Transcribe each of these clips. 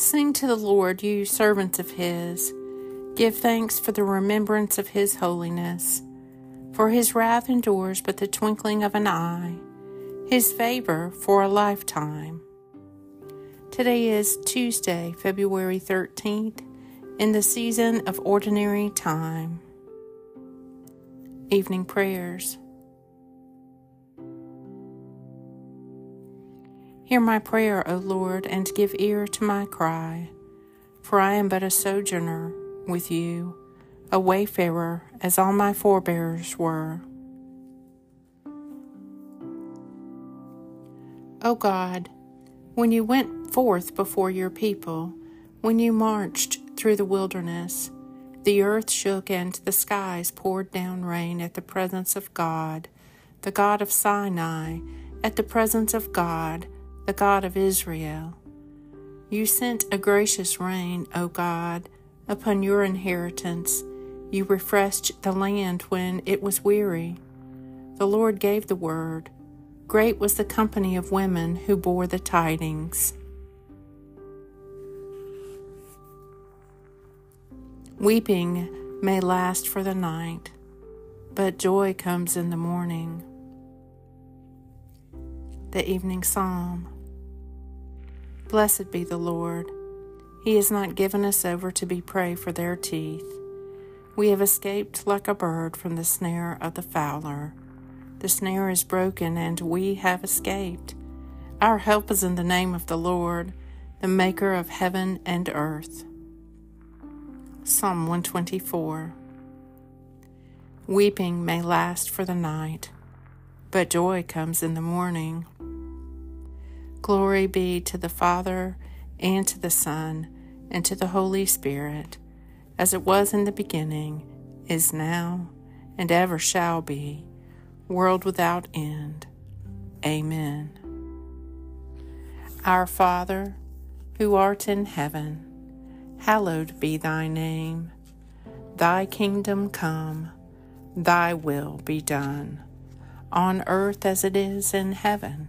Sing to the Lord, you servants of his. Give thanks for the remembrance of his holiness. For his wrath endures but the twinkling of an eye, his favor for a lifetime. Today is Tuesday, February 13th, in the season of ordinary time. Evening prayers. Hear my prayer, O Lord, and give ear to my cry. For I am but a sojourner with you, a wayfarer, as all my forebears were. O God, when you went forth before your people, when you marched through the wilderness, the earth shook and the skies poured down rain at the presence of God, the God of Sinai, at the presence of God the God of Israel. You sent a gracious rain, O God, upon your inheritance. You refreshed the land when it was weary. The Lord gave the word. Great was the company of women who bore the tidings. Weeping may last for the night, but joy comes in the morning. The Evening Psalm. Blessed be the Lord. He has not given us over to be prey for their teeth. We have escaped like a bird from the snare of the fowler. The snare is broken, and we have escaped. Our help is in the name of the Lord, the Maker of heaven and earth. Psalm 124 Weeping may last for the night, but joy comes in the morning. Glory be to the Father, and to the Son, and to the Holy Spirit, as it was in the beginning, is now, and ever shall be, world without end. Amen. Our Father, who art in heaven, hallowed be thy name. Thy kingdom come, thy will be done, on earth as it is in heaven.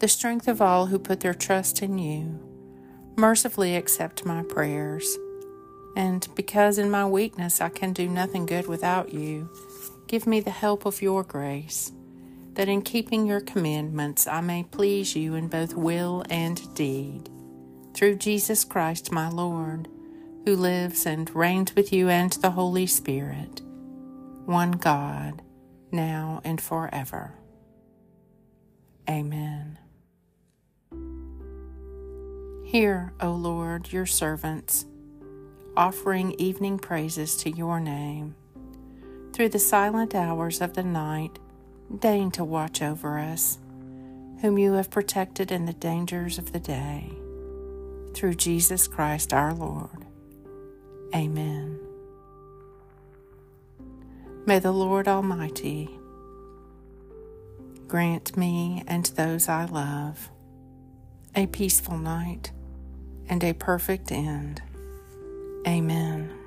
the strength of all who put their trust in you. Mercifully accept my prayers. And because in my weakness I can do nothing good without you, give me the help of your grace, that in keeping your commandments I may please you in both will and deed. Through Jesus Christ my Lord, who lives and reigns with you and the Holy Spirit, one God, now and forever. Amen. Hear, O Lord, your servants, offering evening praises to your name. Through the silent hours of the night, deign to watch over us, whom you have protected in the dangers of the day. Through Jesus Christ our Lord. Amen. May the Lord Almighty grant me and those I love a peaceful night and a perfect end. Amen.